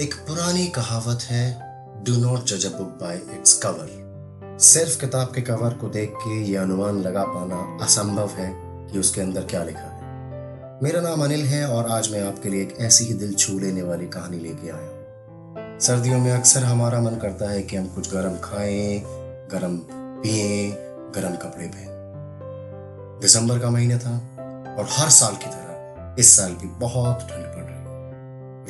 एक पुरानी कहावत है डू नॉट जज a book by its cover सिर्फ़ किताब के कवर को देख के ये अनुमान लगा पाना असंभव है कि उसके अंदर क्या लिखा है। मेरा नाम अनिल है और आज मैं आपके लिए एक ऐसी ही दिल छू लेने वाली कहानी लेके आया हूँ। सर्दियों में अक्सर हमारा मन करता है कि हम कुछ गर्म खाएँ, गर्म पिए, गर्म कपड़े पहने। दिसंबर का महीना था और हर साल की तरह इस साल भी बहुत ठंड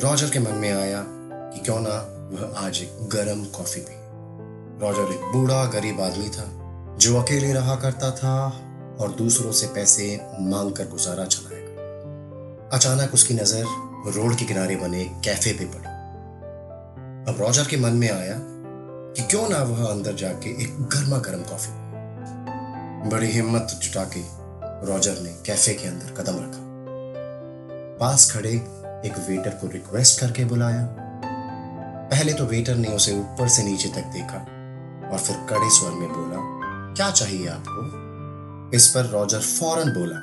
रॉजर के मन में आया कि क्यों ना वह आज एक गर्म कॉफ़ी पी। रॉजर एक बूढ़ा गरीब आदमी था, जो अकेले रहा करता था और दूसरों से पैसे मांग कर गुजारा चलाएगा अचानक उसकी नज़र रोड के किनारे बने कैफ़े पे पड़ी। अब रॉजर के मन में आया कि क्यों ना वह अंदर जाके एक गर्मा गर्म कॉफ़ी बड़ी हिम्मत जुटा के रॉजर ने कैफ़े के अंदर कदम रखा। पास खड़े एक वेटर को रिक्वेस्ट करके बुलाया। पहले तो वेटर ने उसे ऊपर से नीचे तक देखा और फिर कड़े स्वर में बोला, क्या चाहिए आपको? इस पर रॉजर फ़ौरन बोला,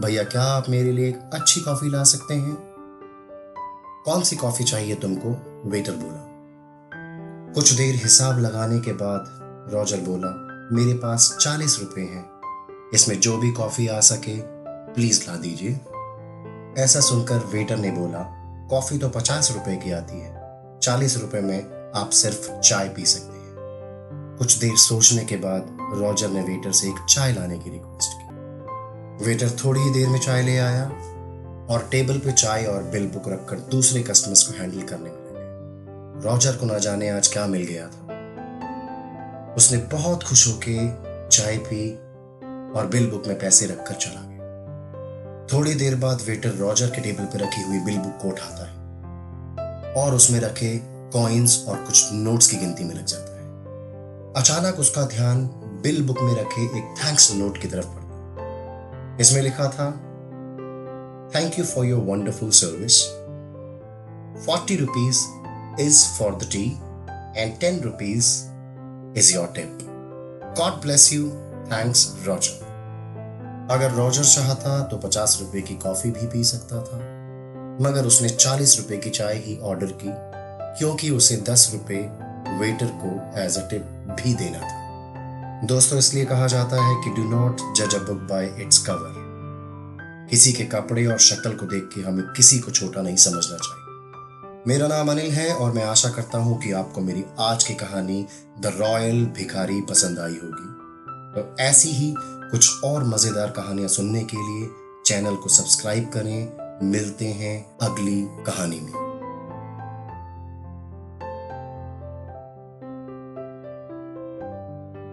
भैया, क्या आप मेरे लिए एक अच्छी कॉफ़ी ला सकते हैं? कौन सी कॉफ़ी चाहिए तुमको? वेटर बोला। कुछ देर हिसाब लगाने के बाद रॉजर बोला, मेरे पास चालीस रुपए हैं। इसमें जो भी कॉफ़ी आ सके प्लीज़ ला दीजिए। ऐसा सुनकर वेटर ने बोला, कॉफ़ी तो पचास रुपए की आती है। चालीस रुपए में आप सिर्फ़ चाय पी सकते हैं। कुछ देर सोचने के बाद रॉजर ने वेटर से एक चाय लाने की रिक्वेस्ट की। वेटर थोड़ी ही देर में चाय ले आया और टेबल पे चाय और बिल बुक रखकर दूसरे कस्टमर्स को हैंडल करने लगे। रॉजर को ना जाने आज क्या मिल गया था। उसने बहुत खुश होके चाय पी और बिल बुक में पैसे रखकर चला गया। थोड़ी देर बाद वेटर रॉजर के टेबल पर रखी हुई बिल बुक को उठाता है और उसमें रखे कॉइन्स और कुछ नोट्स की गिनती में लग जाता है। अचानक उसका ध्यान बिल बुक में रखे एक थैंक्स नोट की तरफ़ पड़ता इसमें लिखा था thank you for your wonderful service forty rupees is for the tea and ten rupees is your tip God bless you thanks Roger अगर रॉजर चाहता तो पचास रुपए की कॉफ़ी भी पी सकता था। मगर उसने चालीस रुपए की चाय ही ऑर्डर की, क्योंकि उसे दस रुपए वेटर को एज अ टिप भी देना था। दोस्तों, इसलिए कहा जाता है कि डू नॉट जज a book by its cover किसी के कपड़े और शक्ल को देख के हमें किसी को छोटा नहीं समझना चाहिए। मेरा नाम अनिल है और मैं आशा करता हूँ कि आपको मेरी आज की कहानी द रॉयल भिखारी पसंद आई होगी। तो ऐसी ही कुछ और मज़ेदार कहानियाँ सुनने के लिए चैनल को सब्सक्राइब करें। मिलते हैं अगली कहानी में।